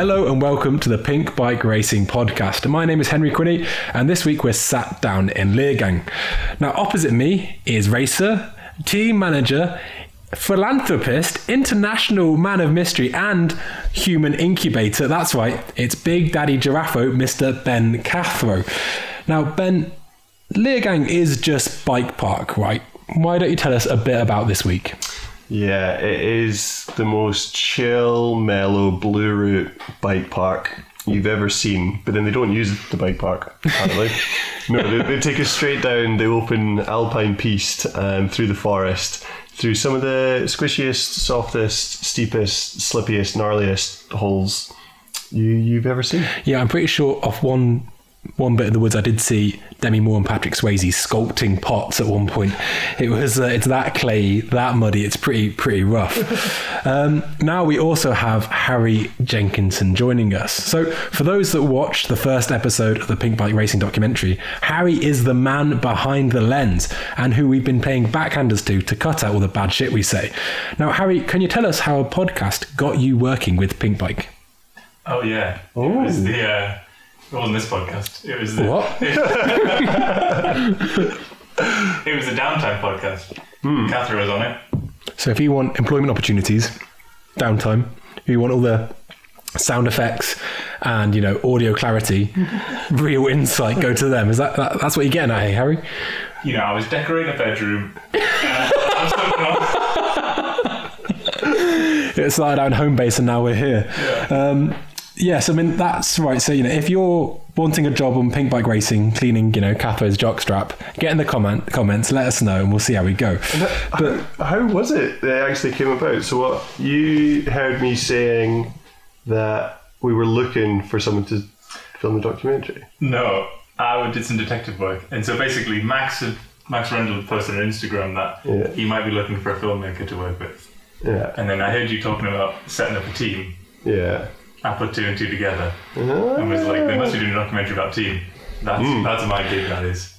Hello and welcome to the Pinkbike Racing Podcast. My name is Henry Quinney, and this week we're sat down in Leogang. Now, opposite me is racer, team manager, philanthropist, international man of mystery, and human incubator. That's right, it's Big Daddy Giraffo, Mr. Ben Cathro. Now, Ben, Leogang is just bike park, right? Why don't you tell us a bit about this week? Yeah, it is the most chill, mellow blue route bike park you've ever seen. But then they don't use the bike park, apparently. no, they, they take us straight down the open alpine piste um, through the forest, through some of the squishiest, softest, steepest, slippiest, gnarliest holes you, you've ever seen. Yeah, I'm pretty sure off one one bit of the woods I did see Demi Moore and Patrick Swayze sculpting pots at one point. It was uh, it's that clay, that muddy. It's pretty pretty rough. um, now we also have Harry Jenkinson joining us. So for those that watched the first episode of the Pinkbike Racing documentary, Harry is the man behind the lens and who we've been paying backhanders to to cut out all the bad shit we say. Now, Harry, can you tell us how a podcast got you working with Pinkbike? Oh yeah, it was the. Uh, it wasn't this podcast. It was the. What? It was the downtime podcast. Cathro was on it. So if you want employment opportunities, downtime, if you want all the sound effects and you know audio clarity, real insight, go to them. Is that, that that's what you're getting at, hey, Harry? You know, I was decorating a bedroom. and I was looking up- It started out in home base and now we're here. Um, yes, I mean that's right. So you know, if you're wanting a job on Pinkbike Racing, cleaning, you know, Cathro's jockstrap, get in the comment comments, let us know, and we'll see how we go. Uh, but How was it that it actually came about? So, what you heard me saying that we were looking for someone to film a documentary? no, I did some detective work, and so basically, Max had, Max Rendell posted on Instagram that Yeah. he might be looking for a filmmaker to work with. Yeah, And then I heard you talking about setting up a team. yeah. I put two and two together and was like, they must be doing a documentary about team. That's hmm. that's my gig. That is.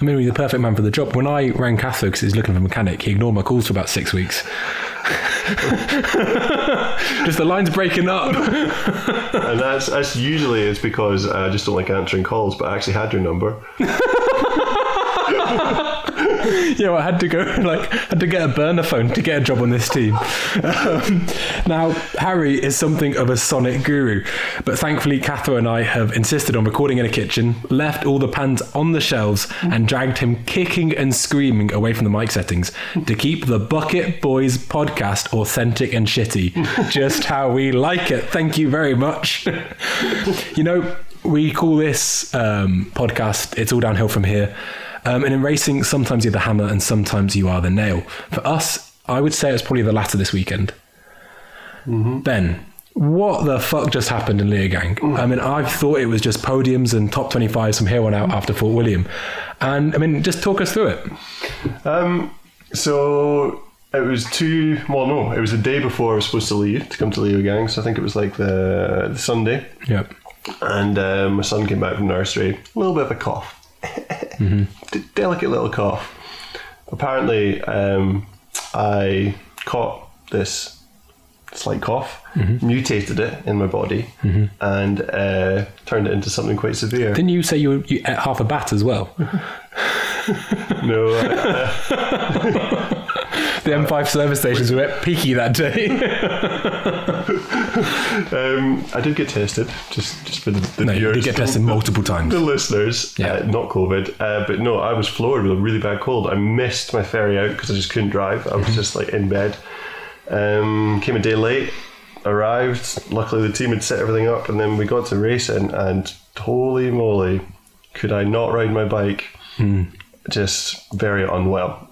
I mean, he's the perfect man for the job. When I rang Cathro because he's looking for a mechanic, he ignored my calls for about six weeks. Just the line's breaking up. And that's that's usually it's because I just don't like answering calls, but I actually had your number. yeah, well, I had to go like had to get a burner phone to get a job on this team. Um, now, Harry is something of a sonic guru, but thankfully, Cathro and I have insisted on recording in a kitchen, left all the pans on the shelves, and dragged him kicking and screaming away from the mic settings to keep the Bucket Boys podcast authentic and shitty, just how we like it. Thank you very much. you know, we call this um, podcast "It's All Downhill from Here." Um, and in racing, sometimes you're the hammer and sometimes you are the nail. For us, I would say it's probably the latter this weekend. Ben, what the fuck just happened in Leogang? I mean, I thought it was just podiums and top 25s from here on out after Fort William. And I mean, just talk us through it. Um, so it was two. Well, no, it was the day before I was supposed to leave to come to Leogang. So I think it was like the, the Sunday, Yep. and um, my son came back from nursery, a little bit of a cough, D- delicate little cough. Apparently, um, I caught this slight cough, mutated it in my body, and uh, turned it into something quite severe. Didn't you say you, you ate half a bat as well? no, uh, The M5 service stations were a bit peaky that day. um, I did get tested, just just for the, the no, you did get the- tested multiple times. the listeners, Yeah. uh, not COVID, uh, but no, I was floored with a really bad cold. I missed my ferry out because I just couldn't drive. I was Mm-hmm. just like in bed. Um, came a day late, arrived. Luckily, the team had set everything up, and then we got to racing, and holy moly, could I not ride my bike? Hmm. Just very unwell.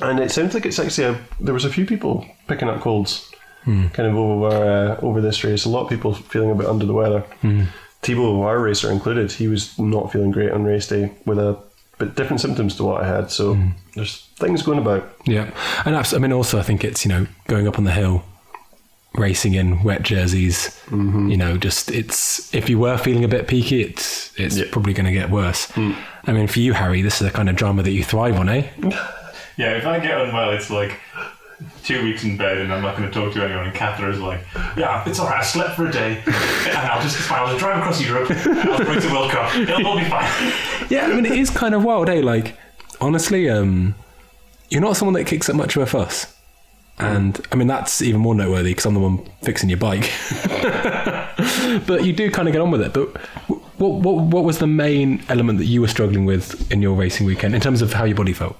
And it sounds like it's actually a, there was a few people picking up colds, Hmm. kind of over uh, over this race. A lot of people feeling a bit under the weather. Hmm. Thibaut, our racer included, he was not feeling great on race day with a bit different symptoms to what I had. So Hmm. there's things going about. Yeah, and I mean, also, I think it's you know going up on the hill, racing in wet jerseys. You know, just it's if you were feeling a bit peaky, it's it's Yeah. probably going to get worse. I mean, for you, Harry, this is the kind of drama that you thrive on, eh? Yeah, if I get unwell, it's like two weeks in bed and I'm not going to talk to anyone. And Cathro's like, yeah, it's all right. I slept for a day, and I'll just I'll drive across Europe. I'll bring to World Cup. It'll all be fine. Yeah, I mean, it is kind of wild, eh? Like, honestly, um, you're not someone that kicks up much of a fuss. And I mean, that's even more noteworthy because I'm the one fixing your bike. but you do kind of get on with it. But what, what, what was the main element that you were struggling with in your racing weekend in terms of how your body felt?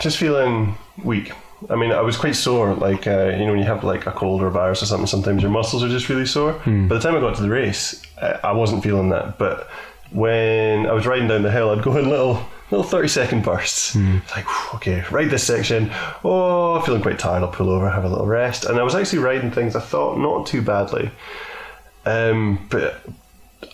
Just feeling weak. I mean, I was quite sore. Like, uh, you know, when you have like a cold or a virus or something, sometimes your muscles are just really sore. By the time I got to the race, I, I wasn't feeling that. But when I was riding down the hill, I'd go in little little 30 second bursts. Like, whew, okay, ride this section. Oh, feeling quite tired. I'll pull over, have a little rest. And I was actually riding things I thought not too badly. Um, but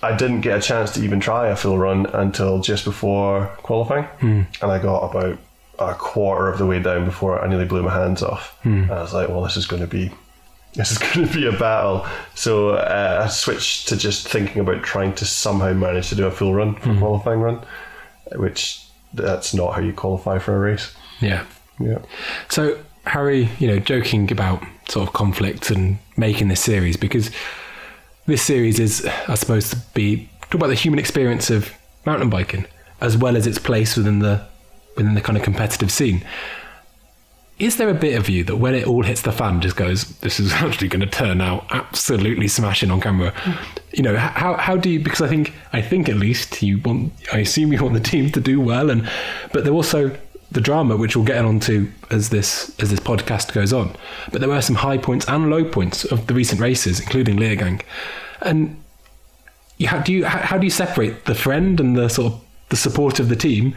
I didn't get a chance to even try a full run until just before qualifying, hmm. and I got about a quarter of the way down before I nearly blew my hands off. Hmm. And I was like, "Well, this is going to be, this is going to be a battle." So uh, I switched to just thinking about trying to somehow manage to do a full run for hmm. qualifying run, which that's not how you qualify for a race. Yeah. Yeah. So, Harry, you know, joking about sort of conflict and making this series because this series is, I suppose, to be talk about the human experience of mountain biking as well as its place within the within the kind of competitive scene. Is there a bit of you that when it all hits the fan just goes, this is actually going to turn out absolutely smashing on camera? You know, how how do you? Because I think I think at least you want. I assume you want the team to do well, and but there also the drama, which we'll get onto as this as this podcast goes on. But there were some high points and low points of the recent races, including Leogang, and you, how do you how, how do you separate the friend and the sort of the support of the team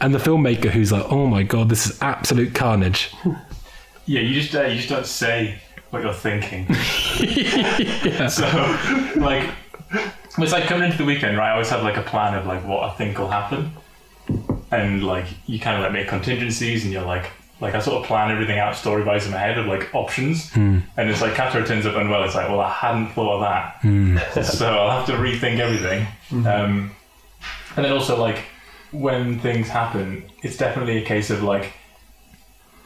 and the filmmaker who's like, oh my god, this is absolute carnage. Yeah, you just uh, you just don't say what you're thinking. So, like, it's like coming into the weekend, right? I always have like a plan of like what I think will happen, and like you kind of like make contingencies, and you're like, like I sort of plan everything out story wise in my head of like options, hmm. and it's like Cathro turns up unwell. It's like, well, I hadn't thought of that, hmm. so I'll have to rethink everything. Hmm. Um, and then also like when things happen, it's definitely a case of like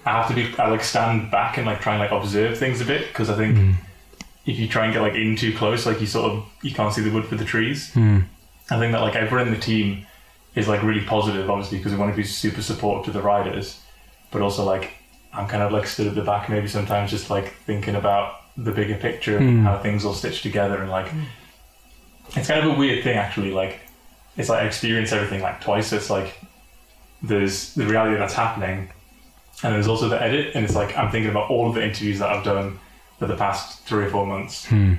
I have to be I like stand back and like try and like observe things a bit because I think if you try and get like in too close, like you sort of you can't see the wood for the trees. I think that like everyone in the team is like really positive, obviously, because we want to be super supportive to the riders, but also like I'm kind of like stood at the back maybe sometimes just like thinking about the bigger picture and hmm. how things all stitch together and like it's kind of a weird thing actually like it's like I experience everything like twice. It's like there's the reality that's happening and there's also the edit and it's like I'm thinking about all of the interviews that I've done for the past three or four months hmm.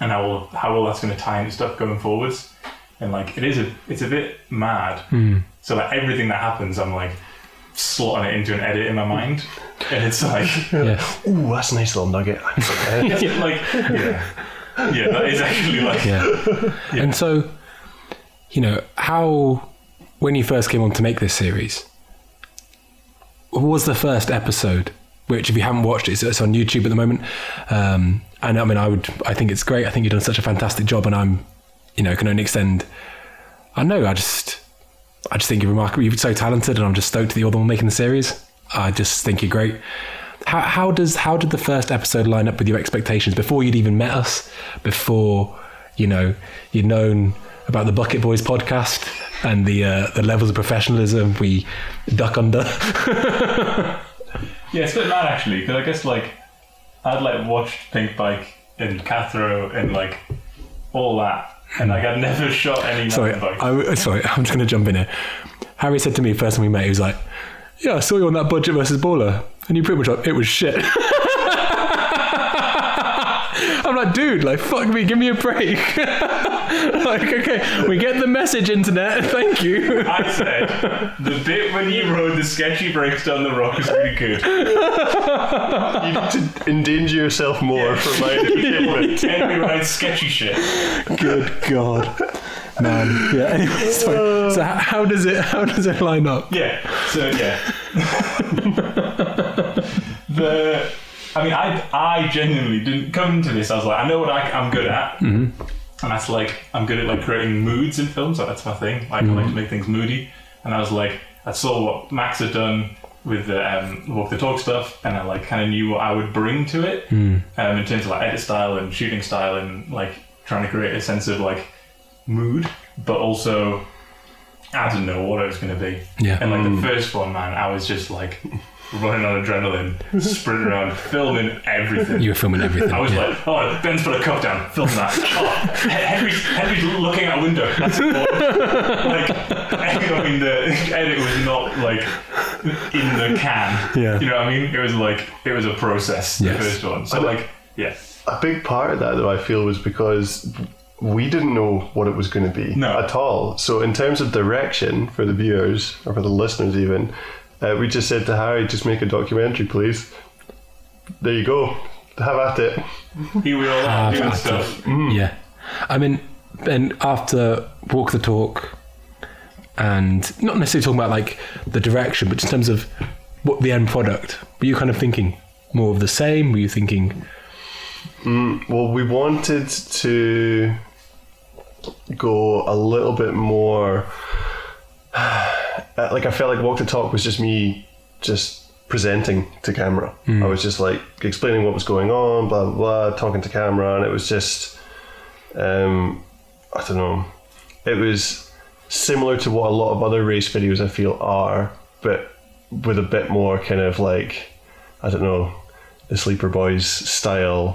and how all how all that's going to tie into stuff going forwards and like it is a it's a bit mad so like everything that happens I'm like slotting it into an edit in my mind and it's like Yeah. Ooh, that's a nice little nugget. yeah, like yeah yeah that is actually like Yeah. And so, you know, how when you first came on to make this series, what was the first episode? Which, if you haven't watched it, it's- it's on YouTube at the moment. Um, and I mean, I would, I think it's great. I think you've done such a fantastic job, and I'm, you know, can only extend. I know. I just, I just think you're remarkable. You're so talented, and I'm just stoked that you're the one making the series. I just think you're great. How, how does how did the first episode line up with your expectations before you'd even met us? Before you know you'd known about the Bucket Boys podcast and the uh, the levels of professionalism we duck under. Yeah, it's a bit mad actually, because I guess like I'd like watched Pinkbike and Cathro and like all that, and like I'd never shot any sorry. I, sorry, I'm just going to jump in here. Harry said to me first time we met, he was like, "Yeah, I saw you on that budget versus baller, and you pretty much like it was shit." I'm like, dude, like, fuck me, give me a break. like, okay, we get the message, internet. Thank you. I said the bit when you rode the sketchy brakes down the rock is really good. you need to endanger yourself more for my entertainment. Tell me ride sketchy shit. Good God, man. Yeah. Anyway, sorry. So, how, how does it how does it line up? Yeah. So yeah. the I mean, I I genuinely didn't come into this. I was like, I know what I, I'm good at, mm-hmm. And that's like I'm good at like creating moods in films. Like that's my thing. Like I like to make things moody. And I was like, I saw what Max had done with the um, walk the talk stuff, and I like kind of knew what I would bring to it Hmm. um, in terms of like edit style and shooting style, and like trying to create a sense of like mood, but also I didn't know what it was going to be. Yeah. And like the first one, man, I was just like running on adrenaline, sprinting around, filming everything. You were filming everything. I was yeah. like, oh, Ben's put a cup down, film that. Oh, Henry's, Henry's looking out a window. That's important. like, I mean, the edit was not like in the can. Yeah. You know what I mean? It was like, it was a process, the Yes. first one. So, like, yeah. A big part of that, though, I feel, was because we didn't know what it was going to be No. at all. So, in terms of direction for the viewers or for the listeners, even, uh, we just said to Harry, "Just make a documentary, please." There you go. Have at it. Here we all are doing that's stuff. Yeah. I mean, and after Walk the Talk, and not necessarily talking about like the direction, but just in terms of what the end product, were you kind of thinking more of the same? Were you thinking, Well, we wanted to go a little bit more. uh, Like I felt like Walk the Talk was just me just presenting to camera. I was just like explaining what was going on, blah blah blah, talking to camera, and it was just, um, I don't know, it was similar to what a lot of other race videos I feel are, but with a bit more kind of like, I don't know, the Sleeper Boys style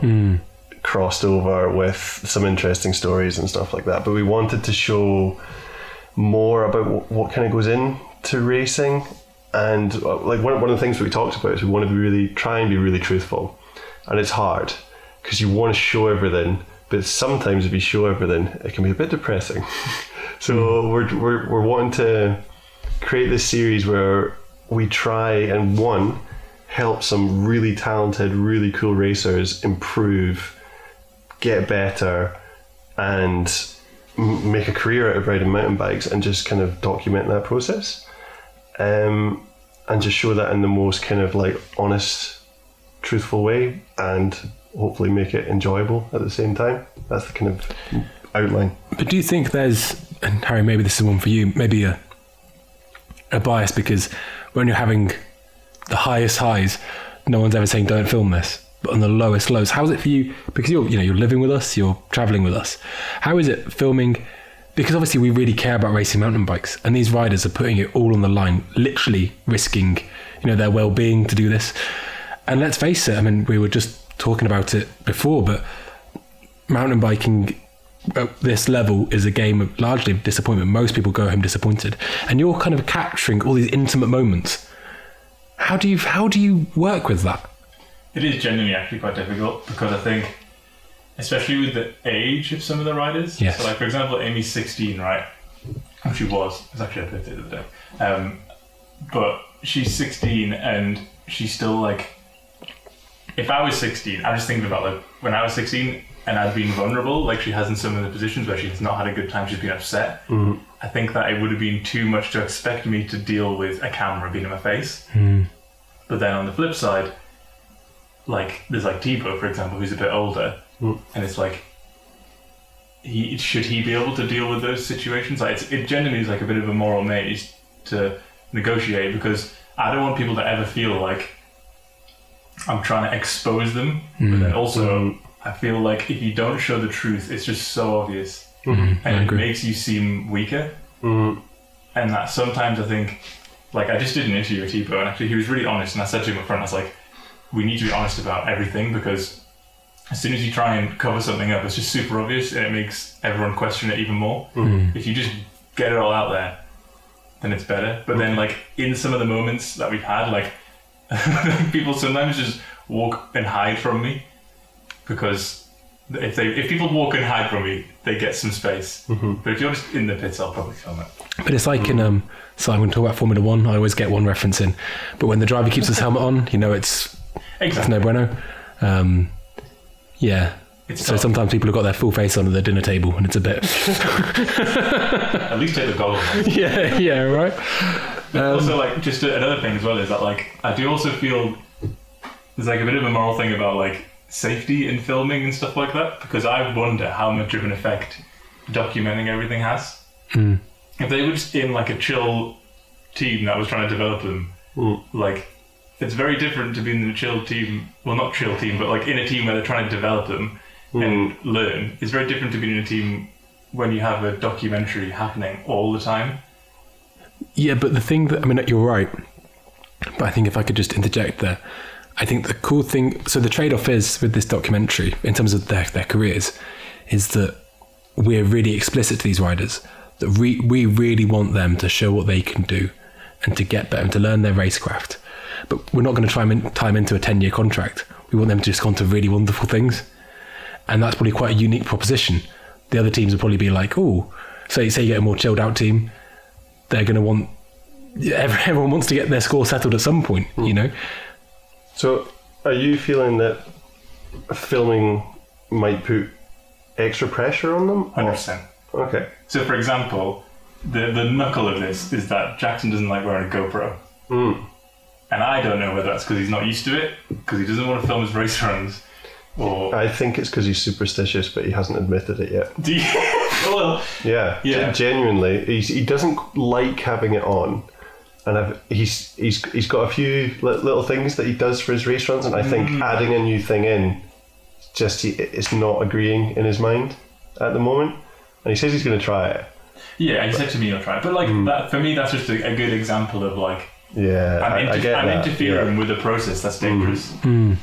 crossed over with some interesting stories and stuff like that. But we wanted to show more about what, what kind of goes into racing. And uh, like one, one of the things we talked about is we want to be really try and be really truthful, and it's hard because you want to show everything, but sometimes if you show everything, it can be a bit depressing. so we're, we're we're wanting to create this series where we try and one help some really talented, really cool racers improve, get better, and make a career out of riding mountain bikes, and just kind of document that process, um, and just show that in the most kind of like honest, truthful way, and hopefully make it enjoyable at the same time. That's the kind of outline. but do you think there's, and Harry, maybe this is one for you, maybe a, a bias because when you're having the highest highs, no one's ever saying don't film this. On the lowest lows, how is it for you? Because you're, you know, you're living with us, you're traveling with us. How is it filming? Because obviously we really care about racing mountain bikes, and these riders are putting it all on the line, literally risking, you know, their well-being to do this. And let's face it, I mean, we were just talking about it before, but mountain biking at this level is a game of largely disappointment. Most people go home disappointed, and you're kind of capturing all these intimate moments. How do you how do you work with that? It is genuinely actually quite difficult because I think, especially with the age of some of the riders. Yes. So, like for example, Amy's 16, right? She was. It was actually her birthday the other day. Um, but she's 16 and she's still like. If I was 16, I'm just thinking about like when I was 16 and I'd been vulnerable, like she has in some of the positions where she's not had a good time, she's been upset. I think that it would have been too much to expect me to deal with a camera being in my face. But then on the flip side, like there's like Thibaut, for example, who's a bit older, hmm. and it's like, he should he be able to deal with those situations? Like it's, it genuinely is like a bit of a moral maze to negotiate because I don't want people to ever feel like I'm trying to expose them, but then also hmm. I feel like if you don't show the truth, it's just so obvious, and it makes you seem weaker. Mm. And that sometimes I think, like I just did an interview with Thibaut, and actually he was really honest. And I said to him up front, I was like, "We need to be honest about everything because as soon as you try and cover something up, it's just super obvious, and it makes everyone question it even more. Hmm. Hmm. If you just get it all out there, then it's better. But then, like in some of the moments that we've had, like people sometimes just walk and hide from me because if they if people walk and hide from me, they get some space. Mm-hmm. But if you're just in the pits, I'll probably film it. But it's like in um. So I'm going to talk about Formula One. I always get one reference in, but when the driver keeps his helmet on, you know it's it's Exactly. no bueno. Um, yeah. It's So tough. sometimes people have got their full face on at the dinner table, and it's a bit. At least take the goggles. off. yeah, yeah, right. Um, also, like, just another thing as well is that, like, I do also feel there's like a bit of a moral thing about like safety in filming and stuff like that because I wonder how much of an effect documenting everything has. If they were just in like a chill team that was trying to develop them, Like, it's very different to being in a chill team. Well, not chill team, but like in a team where they're trying to develop them and hmm. learn. It's very different to being in a team when you have a documentary happening all the time. Yeah, but the thing that I mean, you're right. But I think if I could just interject there, I think the cool thing. So the trade-off is with this documentary, in terms of their their careers, is that we're really explicit to these riders that we we really want them to show what they can do and to get better and to learn their racecraft. But we're not going to try and tie them into a ten-year contract. We want them to just go on to really wonderful things, and that's probably quite a unique proposition. The other teams will probably be like, oh, say say you get a more chilled out team, they're going to want everyone wants to get their score settled at some point, you know. So, are you feeling that filming might put extra pressure on them? 100%. Okay. So, for example, the, the knuckle of this is that Jackson doesn't like wearing a GoPro. Mm. And I don't know whether that's because he's not used to it, because he doesn't want to film his race runs, or. I think it's because he's superstitious, but he hasn't admitted it yet. Do you, well, Yeah, Yeah. Gen- genuinely, he's, he doesn't like having it on, and I've, he's he's he's got a few li- little things that he does for his race runs, and I think mm. adding a new thing in, just he, it's not agreeing in his mind at the moment, and he says he's going to try it. yeah, he said to me "I'll try it. But, like, mm. that, for me, that's just a, a good example of, like, Yeah, I'm, inter- I get I'm that. interfering yeah. with a process that's mm-hmm. dangerous. Mm.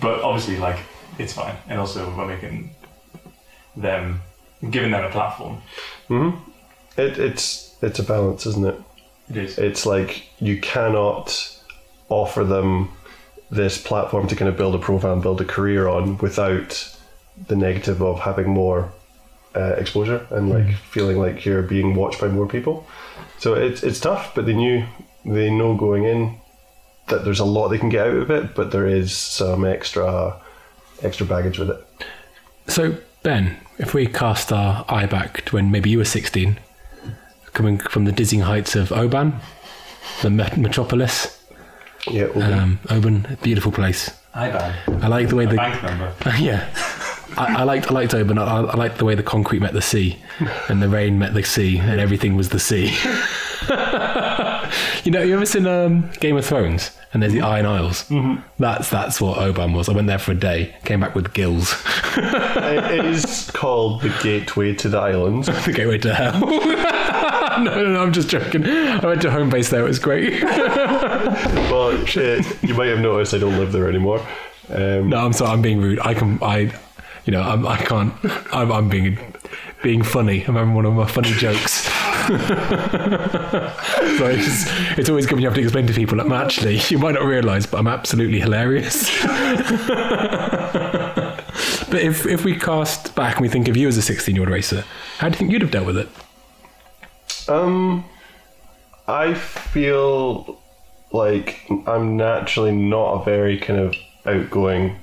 But obviously, like, it's fine. And also, we're making them, giving them a platform. Mm-hmm. It, it's it's a balance, isn't it? It is. It's like you cannot offer them this platform to kind of build a profile and build a career on without the negative of having more uh, exposure and like mm. feeling like you're being watched by more people. So it's it's tough, but they knew they know going in that there's a lot they can get out of it, but there is some extra extra baggage with it. So Ben, if we cast our eye back to when maybe you were 16, coming from the dizzying heights of Oban, the met- metropolis, Yeah, Oban. um, Oban, beautiful place. IBAN. I like the way the Bank number. yeah. I, I liked I liked Oban. I, I liked the way the concrete met the sea, and the rain met the sea, and everything was the sea. you know, you ever seen um, Game of Thrones? And there's the Iron Isles. Mm-hmm. That's that's what Oban was. I went there for a day, came back with gills. it is called the gateway to the islands. the gateway to hell. no, no, no, I'm just joking. I went to home base there. It was great. But uh, you might have noticed I don't live there anymore. Um, no, I'm sorry. I'm being rude. I can. I, you know, I'm, I can't. I'm, I'm being being funny. I'm having one of my funny jokes. So it's, it's always good when you have to explain to people that actually you might not realise, but I'm absolutely hilarious. but if if we cast back and we think of you as a 16 year old racer, how do you think you'd have dealt with it? Um, I feel like I'm naturally not a very kind of outgoing,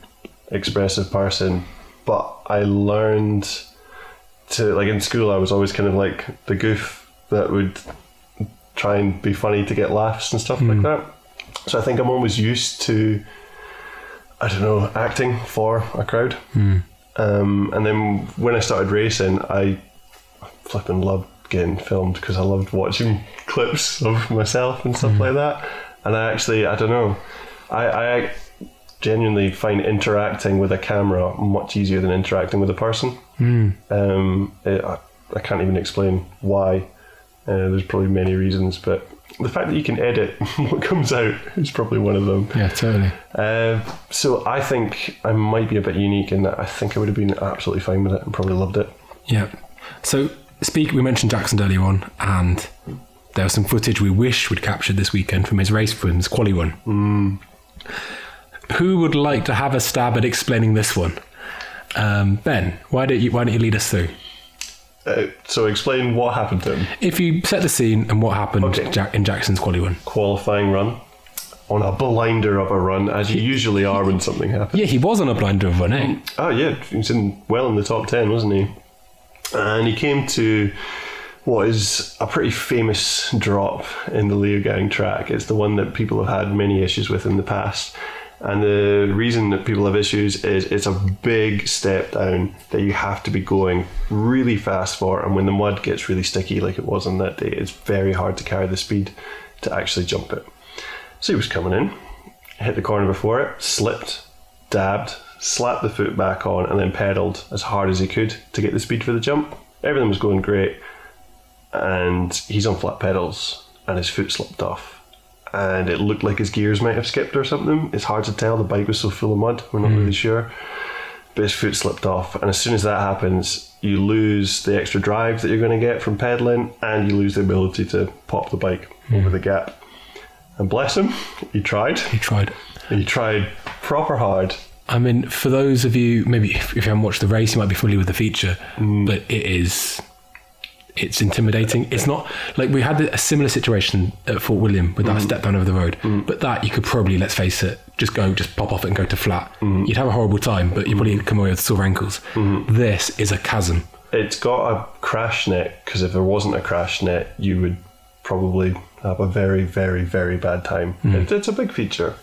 expressive person, but I learned to like in school. I was always kind of like the goof that would try and be funny to get laughs and stuff like that. So I think I'm always used to, I don't know, acting for a crowd. Um, and then when I started racing, I flipping loved getting filmed because I loved watching clips of myself and stuff like that. And I actually, I don't know, I, I genuinely find interacting with a camera much easier than interacting with a person. Um, it, I, I can't even explain why. Uh, there's probably many reasons, but the fact that you can edit what comes out is probably one of them. Yeah, totally. Uh, so I think I might be a bit unique in that I think I would have been absolutely fine with it and probably loved it. Yeah. So, speak. We mentioned Jackson earlier on, and there was some footage we wish we'd captured this weekend from his race, from his quali one. Who would like to have a stab at explaining this one? Um, ben, why don't you why don't you lead us through? Uh, so explain what happened to him. If you set the scene and what happened Okay. Jack, in Jackson's quali one. Qualifying run on a blinder of a run, as you usually are when something happens. Yeah, he was on a blinder of one, eh? Oh yeah, he was in well in the top ten, wasn't he? And he came to what is a pretty famous drop in the Leogang track. It's the one that people have had many issues with in the past. And the reason that people have issues is it's a big step down that you have to be going really fast for. And when the mud gets really sticky, like it was on that day, it's very hard to carry the speed to actually jump it. So he was coming in, hit the corner before it, slipped, dabbed, slapped the foot back on, and then pedalled as hard as he could to get the speed for the jump. Everything was going great, and he's on flat pedals, and his foot slipped off. And it looked like his gears might have skipped or something. It's hard to tell. The bike was so full of mud. We're not really sure. But his foot slipped off, and as soon as that happens, you lose the extra drive that you're going to get from pedaling, and you lose the ability to pop the bike over the gap. And bless him, he tried. He tried. He tried proper hard. I mean, for those of you, maybe if, if you haven't watched the race, you might be familiar with the feature, Mm. but it is, it's intimidating. It's not like we had a similar situation at Fort William with that Mm. step down over the road, but that you could probably, let's face it, just go, just pop off it and go to flat. Mm. You'd have a horrible time, but you'd probably come away with sore ankles. Mm-hmm. This is a chasm. It's got a crash net because if there wasn't a crash net, you would probably have a very, very, very bad time. It, it's a big feature.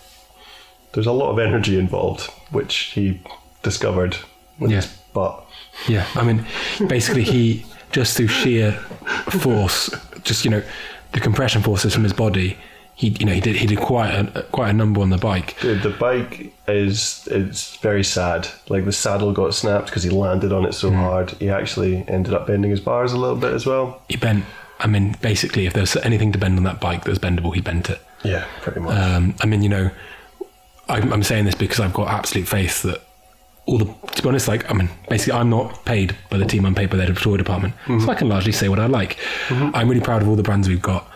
There's a lot of energy involved, which he discovered with Yeah. his butt. Yeah, I mean, basically, he just through sheer force, just you know, the compression forces from his body. He, you know, he did he did quite a quite a number on the bike. Dude, the bike is it's very sad. Like the saddle got snapped because he landed on it so hard. He actually ended up bending his bars a little bit as well. He bent. I mean, basically, if there's anything to bend on that bike that was bendable, he bent it. Yeah, pretty much. Um, I mean, you know, I'm, I'm saying this because I've got absolute faith that all the. To be honest, like I mean, basically, I'm not paid by the team. I'm paid by the editorial department, so mm-hmm. I can largely say what I like. Mm-hmm. I'm really proud of all the brands we've got.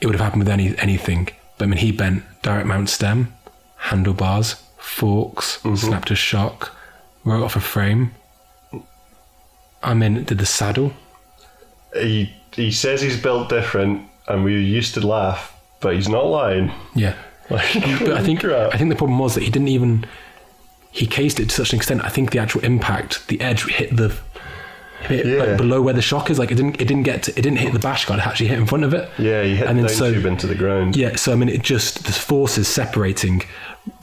It would have happened with any anything, but I mean, he bent direct mount stem, handlebars, forks, mm-hmm. snapped a shock, wrote off a frame. I mean, did the saddle. he he says he's built different, and we used to laugh, but he's not lying. Yeah. Like, But I think crap. I think the problem was that he didn't even he cased it to such an extent. I think the actual impact, the edge hit the hit Yeah. like below where the shock is. Like it didn't it didn't get to, it didn't hit the bash guard. It actually hit in front of it. yeah, he hit and the then so- tube into the ground. Yeah, so I mean, it just the forces separating,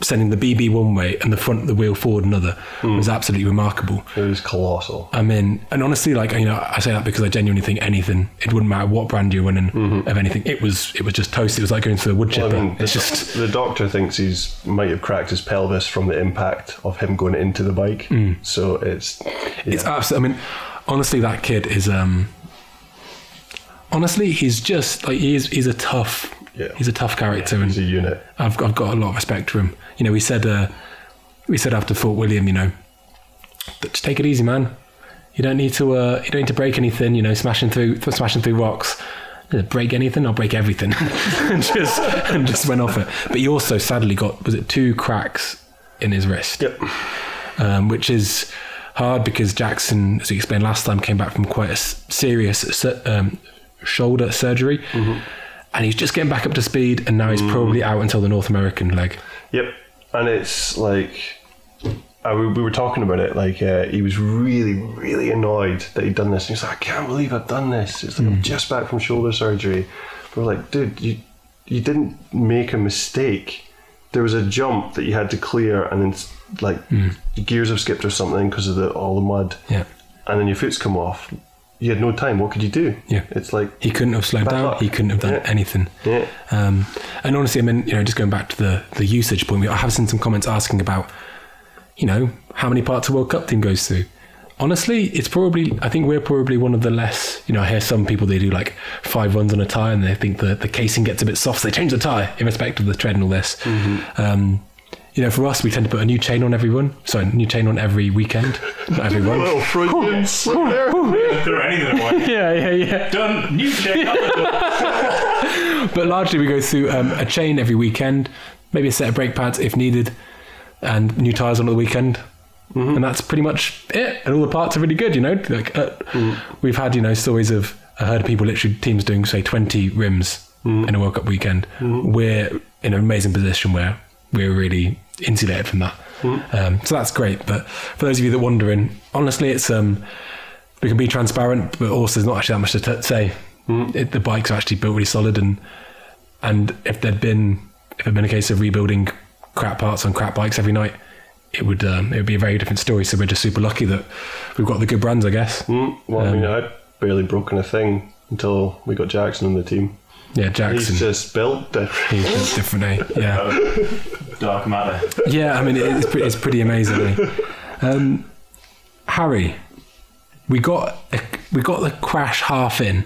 sending the BB one way and the front of the wheel forward another Hmm. was absolutely remarkable. It was colossal. I mean, and honestly, like you know, I say that because I genuinely think anything. It wouldn't matter what brand you're running of anything. It was it was just toast. It was like going through a wood Well. I mean, it's the, just the doctor thinks he's might have cracked his pelvis from the impact of him going into the bike. So it's yeah. It's absolutely. I mean, honestly, that kid is. um Honestly, he's just like he is. He's a tough. Yeah. He's a tough character, he's a and unit. I've I've got a lot of respect for him. You know, we said uh, we said after Fort William, you know, just take it easy, man. You don't need to. Uh, you don't need to break anything. You know, smashing through smashing through rocks. Break anything, I'll break everything, and just and just went off it. But he also sadly got was it two cracks in his wrist Yep. um, which is hard because Jackson, as we explained last time, came back from quite a s- serious um, shoulder surgery, and he's just getting back up to speed, and now he's mm. probably out until the North American leg. Yep. And it's like I, we we were talking about it. Like uh, he was really, really annoyed that he'd done this. And he's like, I can't believe I've done this. It's like I'm mm. just back from shoulder surgery. But we're like, dude, you you didn't make a mistake. There was a jump that you had to clear, and then like mm. gears have skipped or something because of the all the mud. Yeah, and then your foot's come off. You had no time. What could you do? Yeah. It's like he couldn't have slowed down. luck. He couldn't have done Yeah. anything. yeah, Um, and honestly, I mean, you know, just going back to the the usage point, I have seen some comments asking about, you know, how many parts a World Cup team goes through. Honestly, it's probably. I think we're probably one of the less. You know, I hear some people they do like five runs on a tie and they think the the casing gets a bit soft, so they change the tire, irrespective of the tread and all this. Um, you know, for us, we tend to put a new chain on every run. Sorry, new chain on every weekend, not every run. little Freudian slip there. Throw anything away. yeah, yeah, yeah. Done. New check. out. But largely, we go through um, a chain every weekend, maybe a set of brake pads if needed, and new tires on the weekend. And that's pretty much it. And all the parts are really good, you know. Like uh, we've had, you know, stories of I heard of people literally teams doing say twenty rims in a World Cup weekend. We're in an amazing position where we're really insulated from that. Um, so that's great. But for those of you that are wondering, honestly, it's um, we can be transparent, but also there's not actually that much to t- say. It, the bikes are actually built really solid, and and if there'd been if it'd been a case of rebuilding crap parts on crap bikes every night, it would um, it would be a very different story. So we're just super lucky that we've got the good brands, I guess. Mm, well, I mean, I'd barely broken a thing until we got Jackson on the team. Yeah, He's Jackson. just built different. He's just different, eh? Yeah. Dark matter. Yeah, I mean, it's pretty, it's pretty amazing. Um, Harry, we got a, we got the crash half in.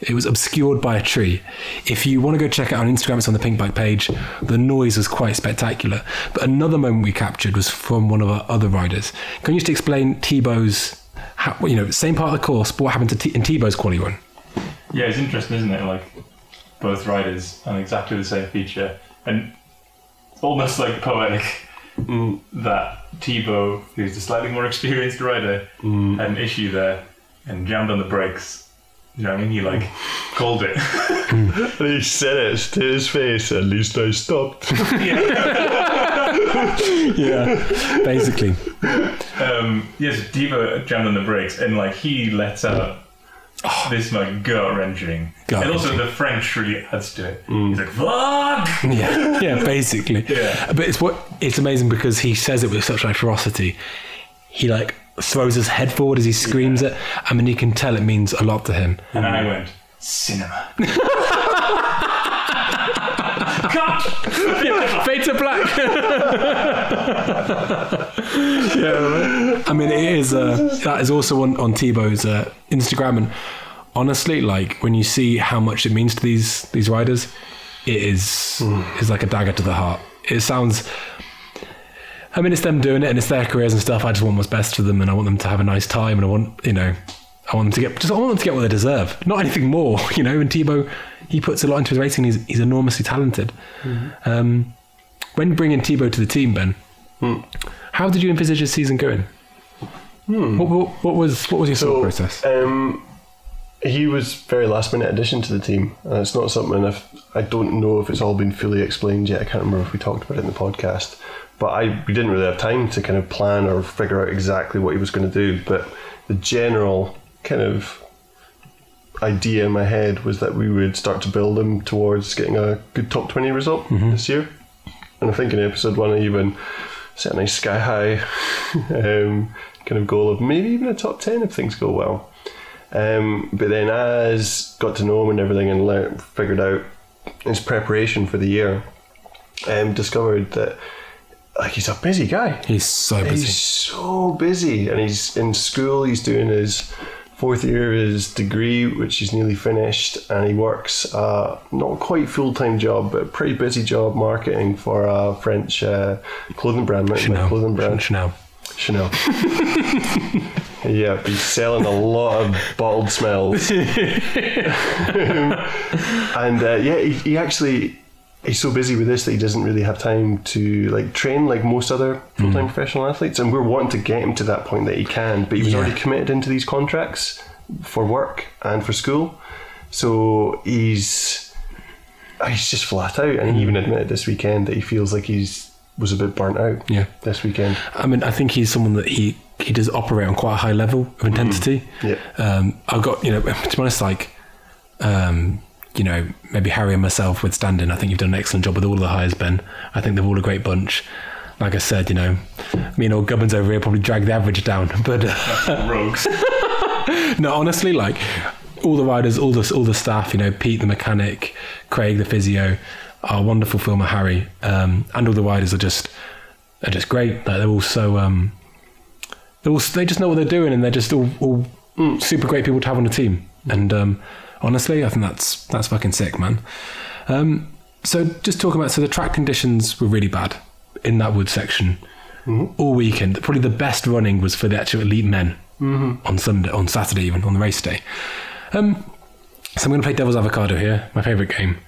It was obscured by a tree. If you want to go check it out on Instagram, it's on the Pinkbike page. The noise was quite spectacular. But another moment we captured was from one of our other riders. Can you just explain Thibaut's, how, you know, same part of the course, but what happened to T- in Thibaut's quali run? Yeah, it's interesting, isn't it? Like both riders on exactly the same feature, and almost like poetic mm. that Thibaut, who's a slightly more experienced rider, mm. had an issue there and jammed on the brakes. You know what I mean? He like mm. called it. And he said it to his face. At least I stopped. Yeah, basically. um, yes, Thibaut jammed on the brakes, and like he lets out. Oh. This like gut wrenching, Gut and also the French really adds to it. Mm. He's like, "Fuck!" Yeah, yeah, basically. Yeah. But it's what it's amazing because he says it with such like ferocity. He like throws his head forward as he screams it. I mean, you can tell it means a lot to him. And I went, cinema. Cut! Fade to black. Yeah, I mean, it is. Uh, that is also on on Thibaut's uh, Instagram, and honestly, like when you see how much it means to these these riders, it is is like a dagger to the heart. It sounds. I mean, it's them doing it, and it's their careers and stuff. I just want what's best for them, and I want them to have a nice time, and I want you know, I want them to get just I want them to get what they deserve, not anything more. You know, and Thibaut, he puts a lot into his racing. He's he's enormously talented. Um, when bringing Thibaut to the team, Ben, how did you envisage his season going? What, what, what was what was your thought process? Um, he was very last minute addition to the team, and it's not something if I don't know if it's all been fully explained yet. I can't remember if we talked about it in the podcast, but I we didn't really have time to kind of plan or figure out exactly what he was going to do. But the general kind of idea in my head was that we would start to build him towards getting a good top twenty result this year. And I think in episode one, I even set a nice sky high um, kind of goal of maybe even a top 10 if things go well. Um, but then, as got to know him and everything and learned, figured out his preparation for the year, um, discovered that like he's a busy guy. He's so busy. He's so busy, and he's in school. He's doing his fourth year of his degree, which he's nearly finished, and he works a not quite full time job, but a pretty busy job marketing for a French uh, clothing brand, Chanel. clothing brand, Chanel. Chanel. yeah, he's selling a lot of bottled smells, and uh, yeah, he, he actually. He's so busy with this that he doesn't really have time to like train like most other full time professional athletes, and we're wanting to get him to that point that he can. But he was Yeah. already committed into these contracts for work and for school, so he's he's just flat out. And he even admitted this weekend that he feels like he's was a bit burnt out. Yeah. this weekend. I mean, I think he's someone that he he does operate on quite a high level of intensity. Yeah. Um, I've got you know to be honest, like um, you know maybe Harry and myself with standing. I think you've done an excellent job with all the hires, Ben. I think they're all a great bunch. Like I said, you know, me and old Gubbins over here probably drag the average down, but. Uh, Rogues. No, honestly, like all the riders, all the all the staff, you know, Pete the mechanic, Craig the physio, our wonderful filmer Harry, um, and all the riders are just are just great. Like they're all so um, they all they just know what they're doing, and they're just all, all super great people to have on the team. And um, honestly, I think that's that's fucking sick, man. Um, so just talking about so the track conditions were really bad in that wood section all weekend. Probably the best running was for the actual elite men on Sunday, on Saturday, even on the race day. Um, so I'm going to play devil's avocado here, my favourite game.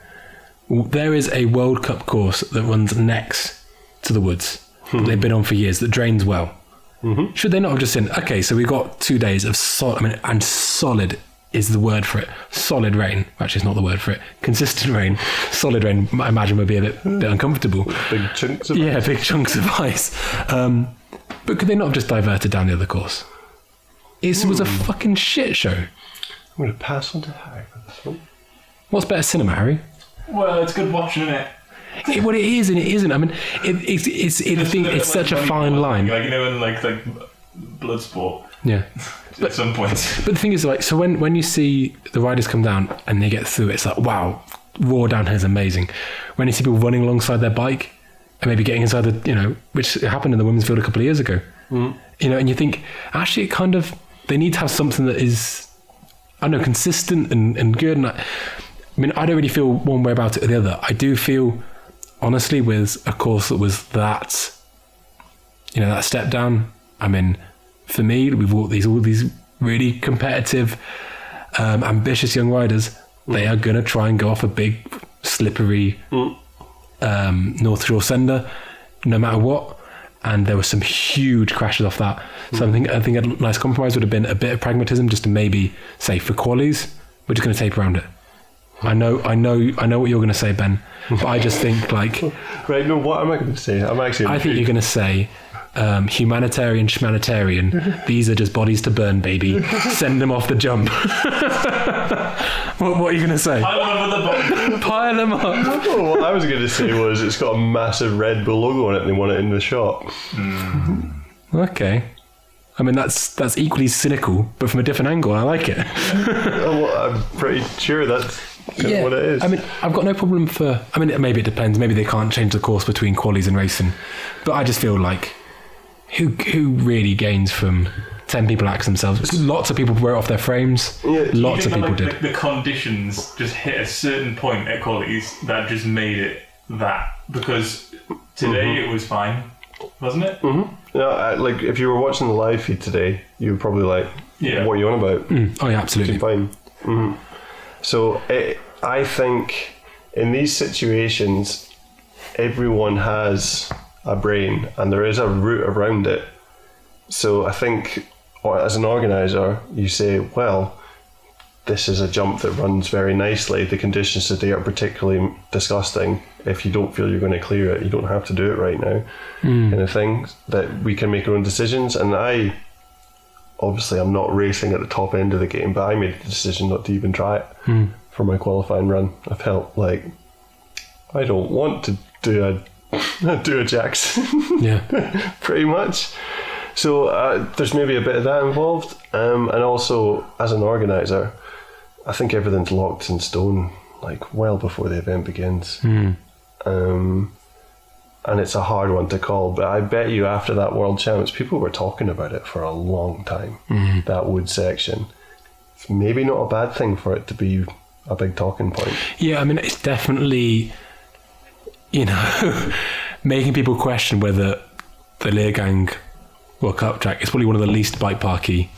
There is a World Cup course that runs next to the woods. that They've been on for years that drains well. Should they not have just said, okay, so we've got two days of solid, I mean, and solid is the word for it. Solid rain. Actually, it's not the word for it. Consistent rain. Solid rain, I imagine, would be a bit, bit uncomfortable. Big chunks of Yeah, big chunks of ice. Um, but could they not have just diverted down the other course? It was a fucking shit show. I'm going to pass on to Harry for this one. What's better cinema, Harry? Well, it's good watching, isn't it? It, well, it is and it isn't. I mean, it, it's it's it, I think it's such a fine line. Like you know, in like like blood sport, Yeah. at some point. But the thing is, like, so when, when you see the riders come down and they get through, it's like, wow, raw downhill is amazing. When you see people running alongside their bike and maybe getting inside the, you know, which happened in the women's field a couple of years ago, mm. you know, and you think, actually, it kind of, they need to have something that is, I don't know, consistent and, and good. And I, I mean, I don't really feel one way about it or the other. I do feel, honestly, with a course that was that, you know, that step down. I mean, for me, we've got these all these really competitive, um, ambitious young riders. They are going to try and go off a big, slippery um, North Shore sender, no matter what. And there were some huge crashes off that. So I think I think a nice compromise would have been a bit of pragmatism, just to maybe say for qualies, we're just going to tape around it. I know, I know, I know what you're going to say, Ben, but I just think like Right, no, what am I going to say? I'm actually. I think you're going to say um, humanitarian, humanitarian. These are just bodies to burn, baby. Send them off the jump. what, what are you going to say? I love the bomb. Pile them up. Oh, what I was going to say was it's got a massive Red Bull logo on it and they want it in the shop. Okay. I mean, that's that's equally cynical, but from a different angle. I like it. Oh, well, I'm pretty sure that's kind of what it is. I mean, I've got no problem for. I mean, maybe it depends. Maybe they can't change the course between qualies and racing, but I just feel like who who really gains from ten people axe themselves? Lots of people wrote off their frames. Yeah. Lots of people that, did. The, the conditions just hit a certain point at qualies that just made it that. Because today Mm-hmm. it was fine, wasn't it? no, I, like if you were watching the live feed today, you were probably like, Yeah. "What are you on about?" Oh yeah, absolutely. Fine. hmm So it, I think in these situations, everyone has a brain and there is a route around it. So I think uh, as an organizer, you say, well, this is a jump that runs very nicely. The conditions today are particularly disgusting. If you don't feel you're going to clear it, you don't have to do it right now. Hmm. Kind of thing that we can make our own decisions. And I obviously I'm not racing at the top end of the game, but I made the decision not to even try it hmm. for my qualifying run. I felt like I don't want to do a do a Jackson Yeah. pretty much. So uh, there's maybe a bit of that involved, um, and also as an organizer, I think everything's locked in stone, like well before the event begins. Um, and it's a hard one to call, but I bet you after that World Champs, people were talking about it for a long time. That wood section, it's maybe not a bad thing for it to be a big talking point. Yeah, I mean, it's definitely, you know, making people question whether the Leogang World Cup track is probably one of the least bike parky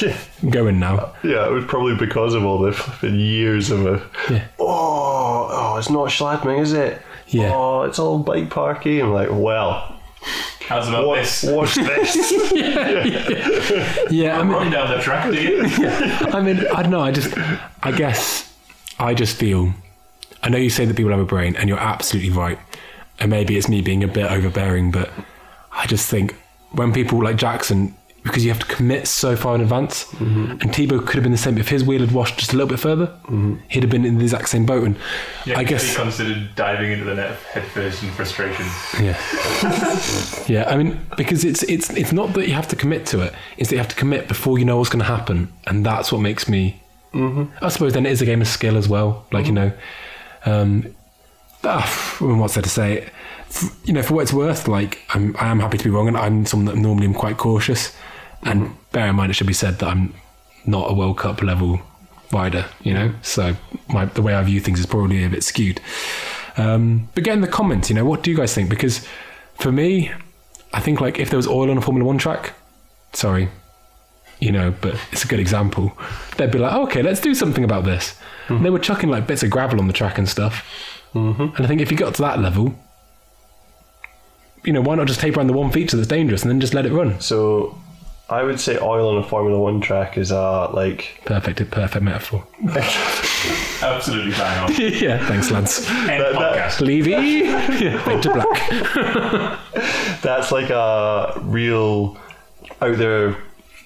Yeah, going now. yeah, it was probably because of all the flipping years of a. Yeah. Oh, oh, it's not Schladming, is it? Yeah. Oh, it's all bike parky. I'm like, well, How's about watch, this? watch this. Yeah, I mean, Run down the track, do you? I mean, I don't know. I just, I guess, I just feel. I know you say that people have a brain, and you're absolutely right. And maybe it's me being a bit overbearing, but I just think when people like Jackson, because you have to commit so far in advance, mm-hmm. and Thibaut could have been the same if his wheel had washed just a little bit further. Mm-hmm. He'd have been in the exact same boat, and Yeah, I he guess considered diving into the net head first in frustration. Yeah. yeah, I mean, because it's it's it's not that you have to commit to it; it's that you have to commit before you know what's going to happen, and that's what makes me. Mm-hmm. I suppose then it is a game of skill as well. Like you know, um, ah, mean, what's there to say? You know, for what it's worth, like I'm I am happy to be wrong, and I'm someone that normally am quite cautious. And bear in mind, it should be said that I'm not a World Cup level rider. You know, so my the way I view things is probably a bit skewed. Um, but get in the comments, you know, what do you guys think? Because for me, I think like if there was oil on a Formula One track, sorry, you know, but it's a good example. They'd be like, okay, let's do something about this. And they were chucking like bits of gravel on the track and stuff. Mm-hmm. And I think if you got to that level, you know, why not just tape around the one feature that's dangerous and then just let it run? so I would say oil on a Formula One track is a like Perfect, perfect metaphor. Absolutely bang on. yeah, thanks, lads. End podcast. Levy, yeah, to black. that's like a real out there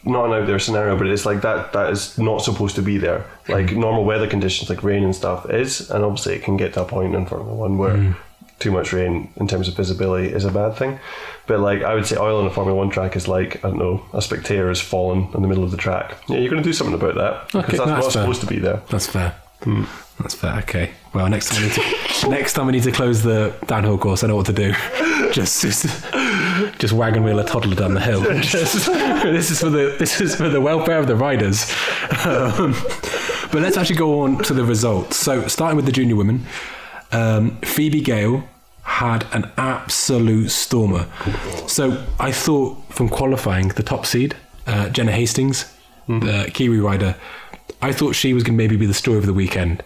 not an out there scenario but it's like that that is not supposed to be there hmm. like normal weather conditions like rain and stuff is and obviously it can get to a point in Formula 1 where hmm. too much rain in terms of visibility is a bad thing. But like I would say, oil on a Formula One track is like I don't know, a spectator has fallen in the middle of the track. Yeah, you're going to do something about that because Okay, that's, that's not fair. supposed to be there. That's fair. Hmm. That's fair. Okay. Well, next time we need to next time we need to close the downhill course. I know what to do. just just just wagon wheel a toddler down the hill. Just- this is for the this is for the welfare of the riders. Um, but let's actually go on to the results. So starting with the junior women, um, Phoebe Gale had an absolute stormer. So I thought from qualifying, the top seed, uh, Jenna Hastings, the Kiwi rider, I thought she was going to maybe be the story of the weekend,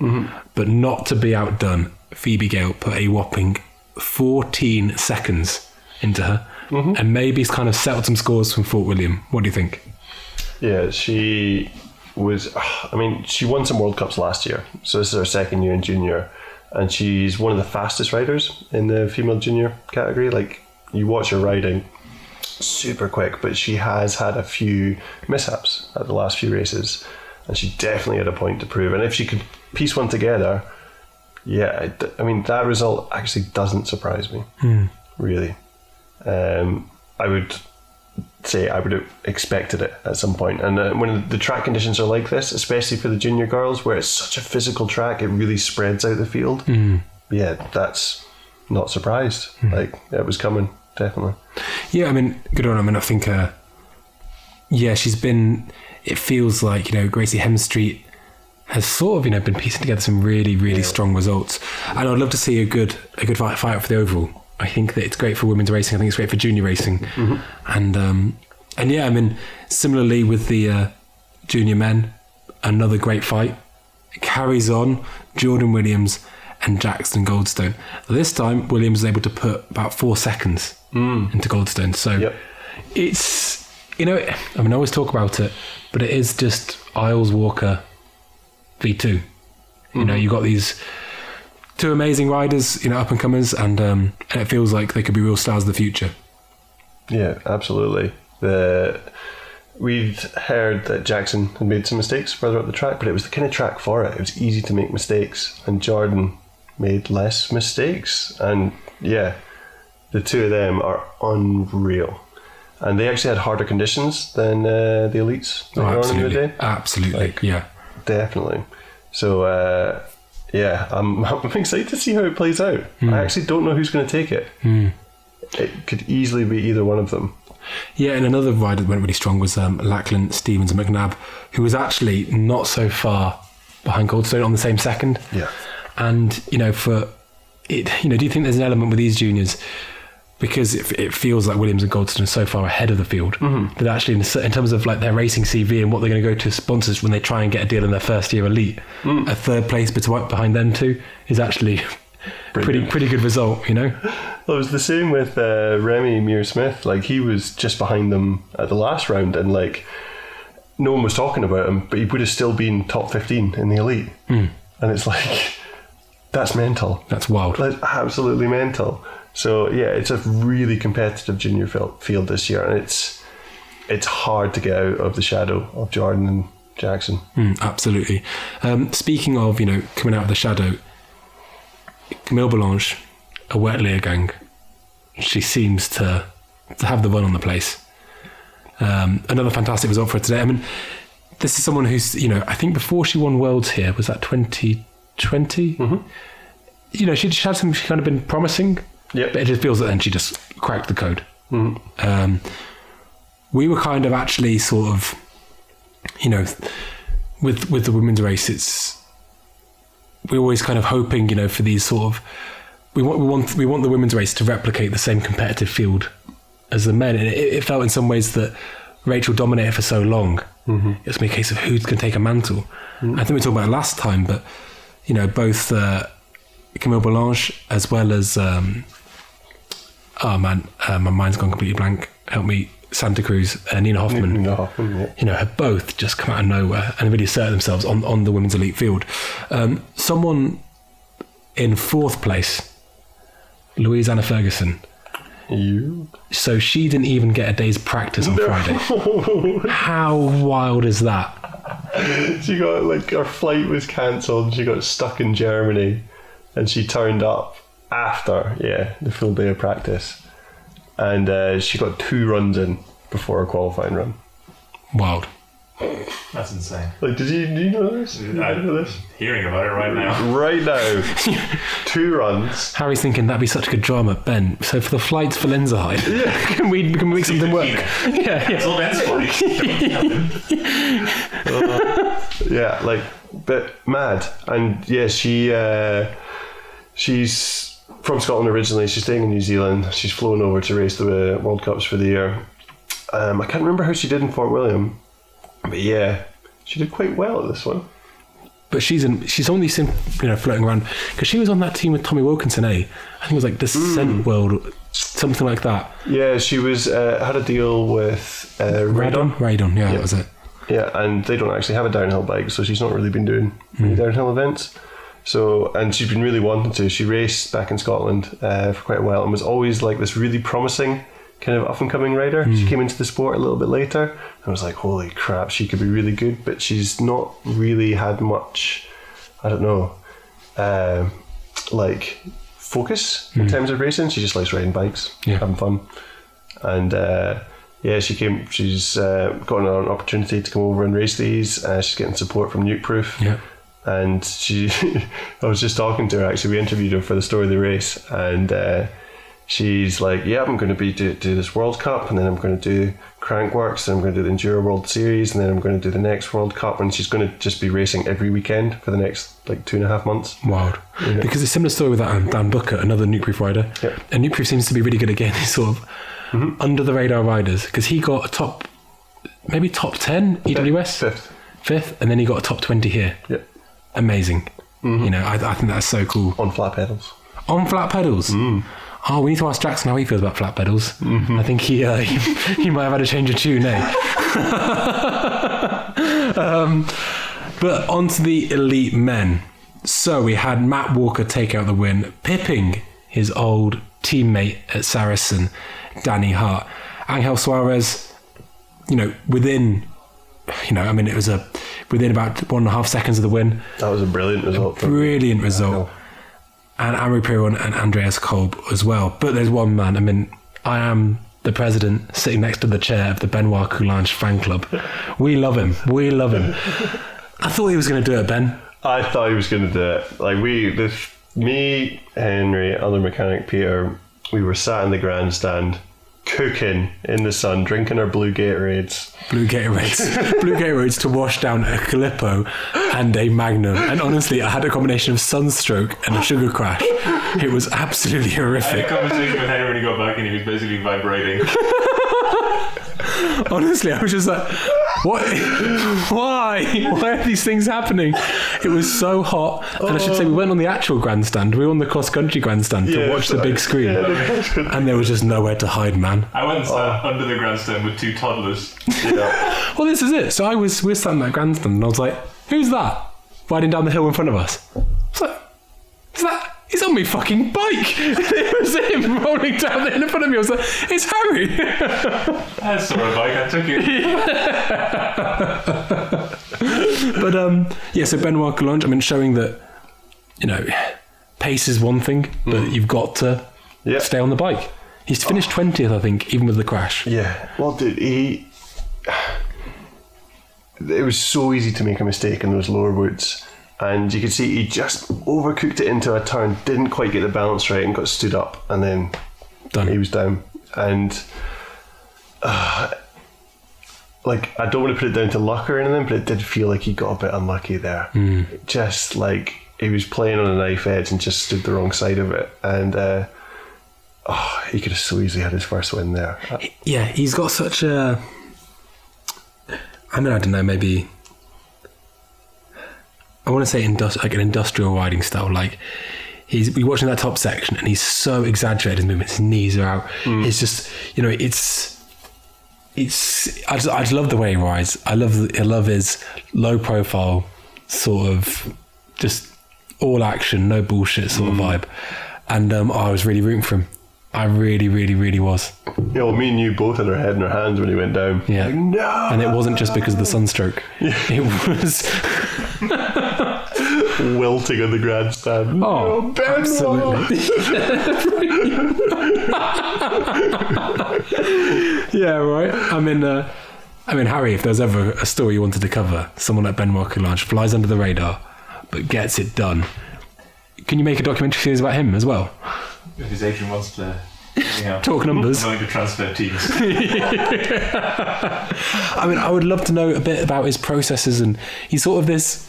but not to be outdone. Phoebe Gale put a whopping 14 seconds into her, Mm-hmm. and maybe it's kind of settled some scores from Fort William. What do you think? Yeah, she was. I mean, she won some World Cups last year, so this is her second year in junior, and she's one of the fastest riders in the female junior category. Like you watch her riding, super quick, but she has had a few mishaps at the last few races, and she definitely had a point to prove. And if she could piece one together, yeah, I mean that result actually doesn't surprise me, hmm. really. Um, I would say I would have expected it at some point. And uh, when the track conditions are like this, especially for the junior girls, where it's such a physical track, it really spreads out the field. Yeah, that's not surprised. Like it was coming, definitely. Yeah, I mean, good on. I mean, I think, uh, yeah, she's been. It feels like you know Gracie Hemstreet has sort of you know been piecing together some really really strong results, and I'd love to see a good a good fight, fight for the overall. I think that it's great for women's racing. I think it's great for junior racing, and um, and yeah, I mean, similarly with the uh, junior men, another great fight. It carries on. Jordan Williams and Jackson Goldstone. This time, Williams was able to put about four seconds into Goldstone. So Yep. it's you know, I mean, I always talk about it, but it is just Isles Walker V2. You know, you've got these two amazing riders, you know, up and comers, and um, and it feels like they could be real stars of the future. Yeah, absolutely. The we've heard that Jackson had made some mistakes further up the track, but it was the kind of track for it. It was easy to make mistakes, and Jordan made less mistakes. And yeah, the two of them are unreal. And they actually had harder conditions than uh, the elites Oh, on the absolutely, day. absolutely, yeah. Definitely. So uh, yeah, I'm, I'm excited to see how it plays out. Hmm. I actually don't know who's going to take it. It could easily be either one of them. Yeah, and another rider that went really strong was um, Lachlan Stevens and McNab, who was actually not so far behind Goldstone on the same second. Yeah. And you know, for it, you know, do you think there's an element with these juniors because it, it feels like Williams and Goldstone are so far ahead of the field mm-hmm. that actually, in, in terms of like their racing CV and what they're going to go to sponsors when they try and get a deal in their first year elite, mm. a third place behind them two is actually pretty pretty good result. You know. Well, it was the same with uh, Remi Meier Smith. Like he was just behind them at the last round, and like no one was talking about him, but he would have still been top fifteen in the elite. Mm. And it's like that's mental. That's wild. That's absolutely mental. So yeah, it's a really competitive junior field this year, and it's it's hard to get out of the shadow of Jordan and Jackson. Mm, absolutely. Um, speaking of, you know, coming out of the shadow, Camille Balanche, a wet Leogang, she seems to to have the run on the place. Um, another fantastic result for her today. I mean, this is someone who's, you know, I think before she won Worlds here, was that 2020? You know, she, she had some, she kind of been promising, Yep. but it just feels that then she just cracked the code. Um, we were kind of actually sort of, you know, with with the women's race, it's we're always kind of hoping, you know, for these sort of we want we want we want the women's race to replicate the same competitive field as the men, and it, it felt in some ways that Rachel dominated for so long. Mm-hmm. It's been a case of who's going to take a mantle. I think we talked about it last time, but you know, both uh, Camille Balanche as well as um, oh man, uh, my mind's gone completely blank. Help me, Santa Cruz, uh, Nina Hoffmann No, yeah. you know, have both just come out of nowhere and really assert themselves on, on the women's elite field. Um, someone in fourth place, Louise Anna Ferguson. You So she didn't even get a day's practice on Friday. How wild is that? she got like her flight was cancelled. She got stuck in Germany, and she turned up after, yeah, the full day of practice. And uh, she got two runs in before her qualifying run. Wild. That's insane. Like, did you, do you know this? Did you I'm know this? hearing about it right now. Right now, two runs. Harry's thinking that'd be such a good drama, Ben. So for the flights for Lenzerheide, can we can we make something work? Yeah, yeah. It's yeah. all Ben's fault. Yeah, like, but mad. And yeah, she uh, she's from Scotland originally. She's staying in New Zealand. She's flown over to race the uh, World Cups for the year. Um, I can't remember how she did in Fort William, but yeah, she did quite well at this one. But she's in, she's only seen you know floating around because she was on that team with Tommy Wilkinson, eh? I think it was like Descent World, something like that. Yeah, she was uh, had a deal with uh, Radon, Radon, yeah, that was it. Yeah, and they don't actually have a downhill bike, so she's not really been doing any downhill events. So, and she's been really wanting to. She raced back in Scotland uh, for quite a while and was always like this really promising kind of up and coming rider. She came into the sport a little bit later. I was like, holy crap, she could be really good, but she's not really had much. I don't know, um like focus in terms of racing. She just likes riding bikes, Yeah. having fun, and. Uh, yeah, she came. She's uh, got an opportunity to come over and race these. Uh, she's getting support from Nukeproof. Yeah. And she, I was just talking to her. Actually, we interviewed her for the story of the race, and uh, she's like, "Yeah, I'm going to be do, do this World Cup, and then I'm going to do Crankworx, and I'm going to do the Enduro World Series, and then I'm going to do the next World Cup." And she's going to just be racing every weekend for the next like two and a half months. Wild. Because it's a similar story with that um, Dan Booker, another Nukeproof rider. Yeah. And Nukeproof seems to be really good again. He's sort of under the radar riders because he got a top, maybe top 10 EWS, Fifth. fifth, and then he got a top 20 here. Yeah. Amazing. You know, I, I think that's so cool. On flat pedals. On flat pedals. Oh, we need to ask Jackson how he feels about flat pedals. I think he, uh, he he might have had a change of tune, eh? um, but on to the elite men. So we had Matt Walker take out the win, pipping his old teammate at Saracen, Danny Hart. Angel Suarez, you know, within, you know, I mean, it was a within about one and a half seconds of the win. That was a brilliant result. for Brilliant result. And Amaury Pierron and Andreas Kolb as well. But there's one man, I mean, I am the president sitting next to the chair of the Benoit Coulanges fan club. We love him. We love him. I thought he was going to do it, Ben. I thought he was going to do it. Like we, this, me, Henry, other mechanic Peter, we were sat in the grandstand, cooking in the sun, drinking our blue Gatorades. Blue Gatorades. Blue Gatorades to wash down a Calippo and a Magnum. And honestly, I had a combination of sunstroke and a sugar crash. It was absolutely I had a horrific. conversation with Henry when he got back and he was basically vibrating. Honestly, I was just like, what? Why? Why are these things happening? It was so hot. And I should say, we went on the actual grandstand. We were on the cross country grandstand to Yeah, watch the sorry. big screen. And there was just nowhere to hide, man. I went and sat under the grandstand with two toddlers. Yeah. Well, this is it. So I was, we were sat in that grandstand and I was like, who's that? Riding down the hill in front of us. I was like, is that. He's on my fucking bike. it was him rolling down in front of me. I was like, it's Harry. I saw a bike, I took it. But um, yeah, so Benoit Coulanges, I mean, showing that you know, pace is one thing, but you've got to Yeah. stay on the bike. He's finished twentieth, I think, even with the crash. Yeah. Well, dude, he. It was so easy to make a mistake in those lower woods. And you could see he just overcooked it into a turn, didn't quite get the balance right, and got stood up, and then Done. he was down. And. Uh, like, I don't want to put it down to luck or anything, but it did feel like he got a bit unlucky there. Just like he was playing on a knife edge and just stood the wrong side of it. And. Uh, Oh, he could have so easily had his first win there. Yeah, he's got such a. I mean, I don't know, maybe. I want to say industri- like an industrial riding style. Like he's we watching that top section, and he's so exaggerated his movements. His knees are out. It's just you know, it's it's. I just, I just love the way he rides. I love I love his low profile sort of just all action, no bullshit sort of vibe. And um, I was really rooting for him. I really, really, really was. Yeah, well, me and you both had our head in our hands when he went down. Yeah. Like, no. And it wasn't just because of the sunstroke. It was wilting on the grandstand. Oh, Benoit! absolutely. yeah, right. I mean, uh, I mean, Harry, if there's ever a story you wanted to cover, someone like Benoit Coulanges flies under the radar, but gets it done. Can you make a documentary series about him as well? If his agent wants to, you know, Talk numbers. willing to transfer teams. I mean, I would love to know a bit about his processes, and he's sort of this,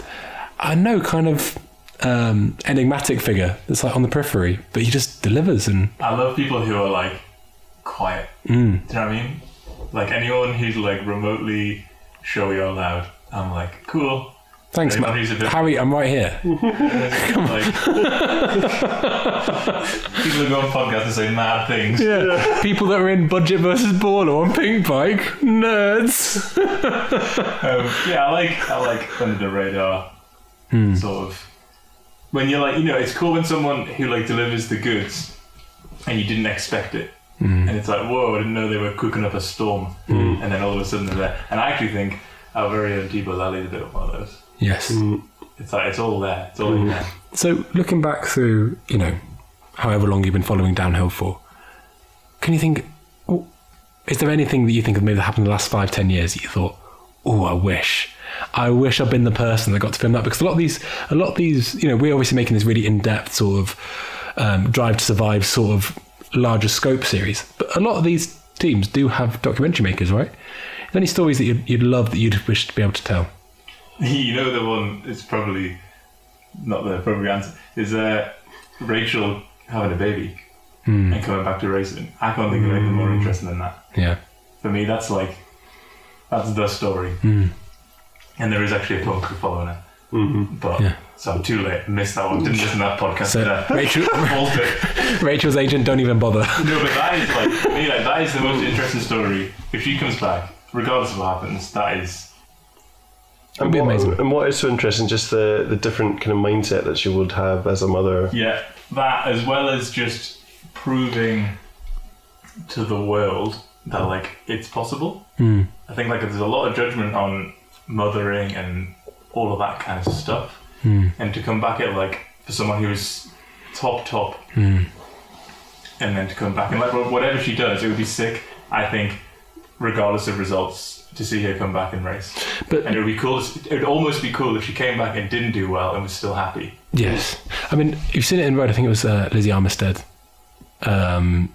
I know, kind of um, enigmatic figure that's like on the periphery, but he just delivers. And I love people who are like quiet. Mm. Do you know what I mean? Like anyone who's like remotely showy or loud, I'm like, cool. thanks, Anyone man. who's a bit- Harry. I'm right here. like, people who go on podcasts and say mad things. Yeah. People that are in Budget versus Baller on Pinkbike, nerds. Um, yeah, I like I like under the radar Hmm. sort of when you're like you know it's cool when someone who like delivers the goods and you didn't expect it Hmm. and it's like whoa I didn't know they were cooking up a storm and then all of a sudden they're there and I actually think our very own Debo Lally is a bit of one of those. Yes. It's like it's all there. It's all Hmm. there. So looking back through, you know, however long you've been following downhill for, can you think? Is there anything that you think of maybe that happened in the last five, ten years that you thought, oh, I wish, I wish I'd been the person that got to film that? Because a lot of these, a lot of these, you know, we're obviously making this really in-depth sort of um, drive to survive sort of larger scope series, but a lot of these teams do have documentary makers, right? Any stories that you'd, you'd love that you'd wish to be able to tell? you know the one it's probably not the appropriate answer is uh, Rachel having a baby Hmm. and coming back to racing. I can't think of anything more interesting than that. Yeah. For me, that's like that's the story. Hmm. And there is actually a punk following it. Mm-hmm. But Yeah. so I'm too late. Missed that one. Didn't listen to that podcast. So Rachel. Rachel's agent, don't even bother. No, but that is like for me. Like that is the most interesting story. If she comes back, regardless of what happens, that is That'd be what, amazing. And what is so interesting, just the, the different kind of mindset that she would have as a mother. Yeah, that as well as just proving to the world that like it's possible. Hmm. I think like there's a lot of judgment on mothering and all of that kind of stuff, Hmm. and to come back at like for someone who's top top, Hmm. and then to come back and like whatever she does, it would be sick. I think, regardless of results, to see her come back and race. But- and it would be cool. It would almost be cool if she came back and didn't do well and was still happy. Yes, I mean you've seen it in road. I think it was uh, Lizzie Armitstead, um,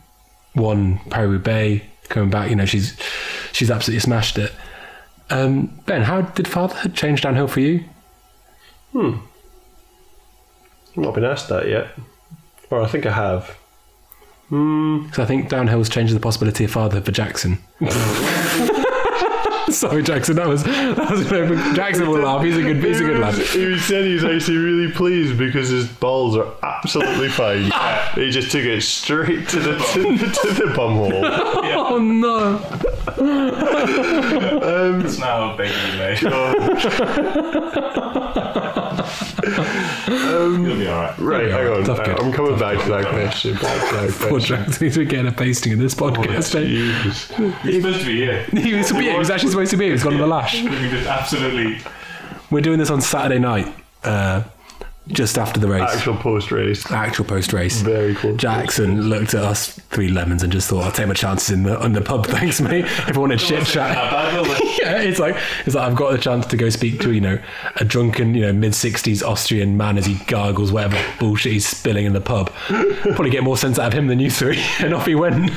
won Paris Bay, coming back. You know she's she's absolutely smashed it. Um, ben, how did fatherhood change downhill for you? Hmm. I've not been asked that yet. Or I think I have. Because I think downhill has changed the possibility of fatherhood for Jackson. Sorry, Jackson. That was that was a bit Jackson will laugh. He's a good he's a good lad. He said he was actually really pleased because his balls are absolutely fine. he just took it straight to the to, to the bum hole. Oh no! Um, it's now a baby made. You'll be alright. Right, hang on. Tough kid. I'm coming back to that question. Back to that Poor question. Jackson. He's getting a pasting in this podcast. eh? Jesus. He's supposed to be here. He was, yeah, he was actually supposed to be. He's gone on the lash. We just absolutely. We're doing this on Saturday night, uh, just after the race, Actual post race. actual post race. Very cool. Jackson looked at us three lemons and just thought, "I'll take my chances in the on the pub, thanks, mate." If I wanted shit chat, That bad, yeah, it's like it's like I've got the chance to go speak to you know a drunken you know mid sixties Austrian man as he gargles whatever bullshit he's spilling in the pub. Probably get more sense out of him than you three, and off he went.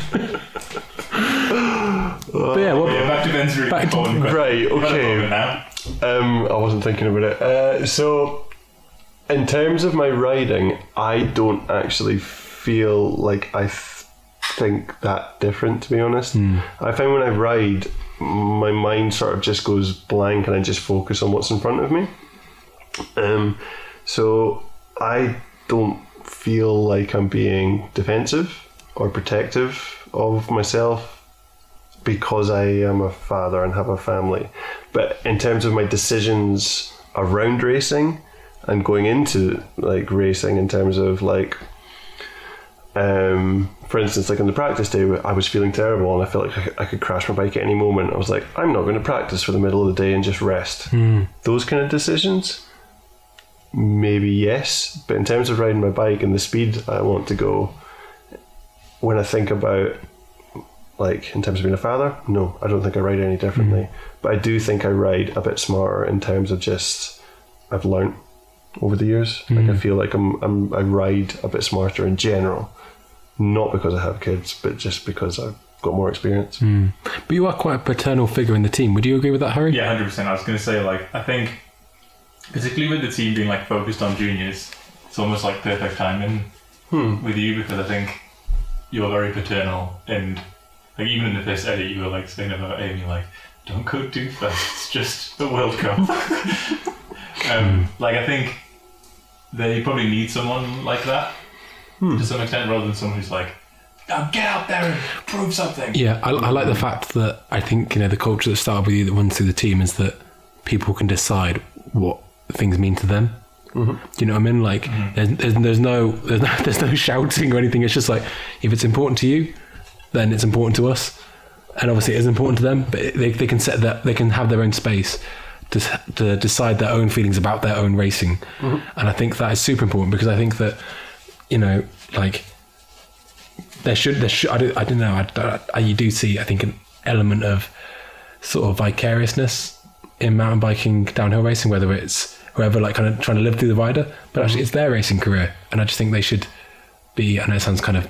but yeah, what, Yeah, back to Ben's really Back to- important. Right, You've had a okay. Um, I wasn't thinking about it. Uh, so, in terms of my riding, I don't actually feel like I th- think that different, to be honest. I find when I ride, my mind sort of just goes blank and I just focus on what's in front of me. Um, so, I don't feel like I'm being defensive or protective of myself because I am a father and have a family. But in terms of my decisions around racing and going into like racing, in terms of like, um, for instance, like on the practice day, I was feeling terrible and I felt like I could- crash my bike at any moment. I was like, I'm not going to practice for the middle of the day and just rest. Those kind of decisions, maybe yes. But in terms of riding my bike and the speed I want to go, when I think about like in terms of being a father, no, I don't think I ride any differently. But I do think I ride a bit smarter in terms of just I've learnt over the years. Like I hmm. feel like I'm, I'm I ride a bit smarter in general, not because I have kids, but just because I've got more experience. Hmm. But you are quite a paternal figure in the team. Would you agree with that, Harry? Yeah, hundred percent. I was going to say like I think, particularly with the team being like focused on juniors, it's almost like perfect timing hmm. with you because I think you're very paternal and like even in the first edit you were like saying about Amy like don't go too fast. It's just the World Cup. um, like I think they probably need someone like that hmm. to some extent rather than someone who's like. Now get out there and prove something. Yeah, I, I like the fact that I think you know the culture that started with you that runs through the team is that people can decide what things mean to them. Mm-hmm. Do you know what I mean? Like, mm-hmm. there's, there's, there's no there's no there's no shouting or anything. It's just like if it's important to you, then it's important to us, and obviously it is important to them. But they, they can set that they can have their own space to to decide their own feelings about their own racing, mm-hmm. and I think that is super important because I think that you know like there should there should I don't, I don't know I, I, you do see I think an element of sort of vicariousness in mountain biking downhill racing whether it's whoever like kind of trying to live through the rider but actually mm-hmm. it's their racing career. And I just think they should be I know it sounds kind of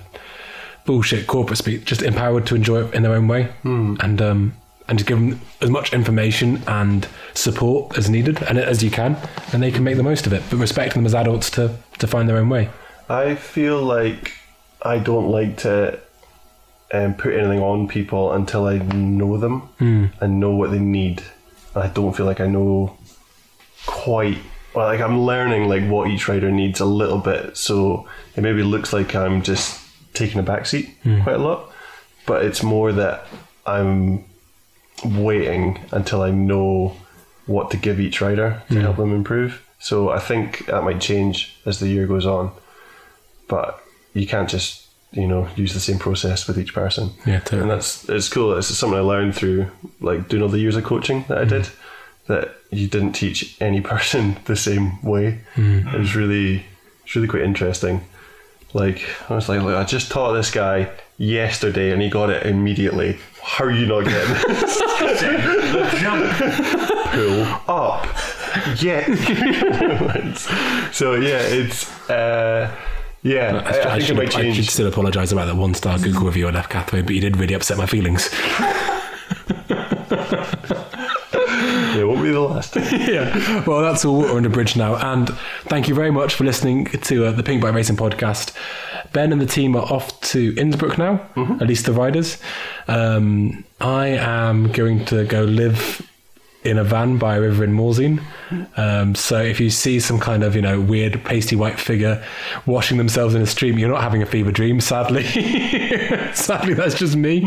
bullshit corporate speak just empowered to enjoy it in their own way. Mm. And um and to give them as much information and support as needed and as you can and they can make the most of it but respecting them as adults to to find their own way I feel like I don't like to um, put anything on people until I know them and know what they need. I don't feel like I know quite. Well, like I'm learning like what each rider needs a little bit, so it maybe looks like I'm just taking a backseat quite a lot. But it's more that I'm waiting until I know what to give each rider to help them improve. So I think that might change as the year goes on but you can't just you know use the same process with each person. Yeah, totally. And that's it's cool. It's something I learned through like doing all the years of coaching that I Mm-hmm. did. That you didn't teach any person the same way. Mm-hmm. It was really it's really quite interesting. Like I was like, look, I just taught this guy yesterday and he got it immediately. How are you not getting this? The jump. pull up yet. so yeah, it's uh, yeah. I, I I, think it should, might I should still apologise about that one star Google review I left Cathro, but you did really upset my feelings. Yeah, be the last. yeah. Well, that's all water under the bridge now. And thank you very much for listening to uh, the Pinkbike Racing podcast. Ben and the team are off to Innsbruck now, at least the riders. Um, I am going to go live in a van by a river in Morzine. Um, so if you see some kind of, you know, weird pasty white figure washing themselves in a stream, you're not having a fever dream, sadly. sadly, that's just me.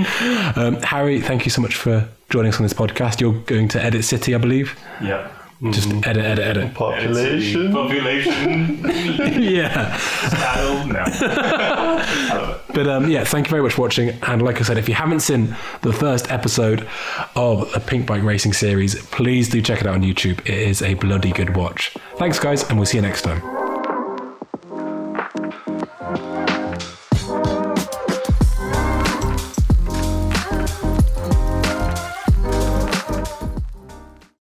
Um, Harry, thank you so much for joining us on this podcast. You're going to Edit City, I believe. Yeah. Just edit, edit, edit. Population. Population. yeah. Battle. No. I love it. But um, yeah, thank you very much for watching. And like I said, if you haven't seen the first episode of the Pinkbike Racing series, please do check it out on YouTube. It is a bloody good watch. Thanks, guys, and we'll see you next time.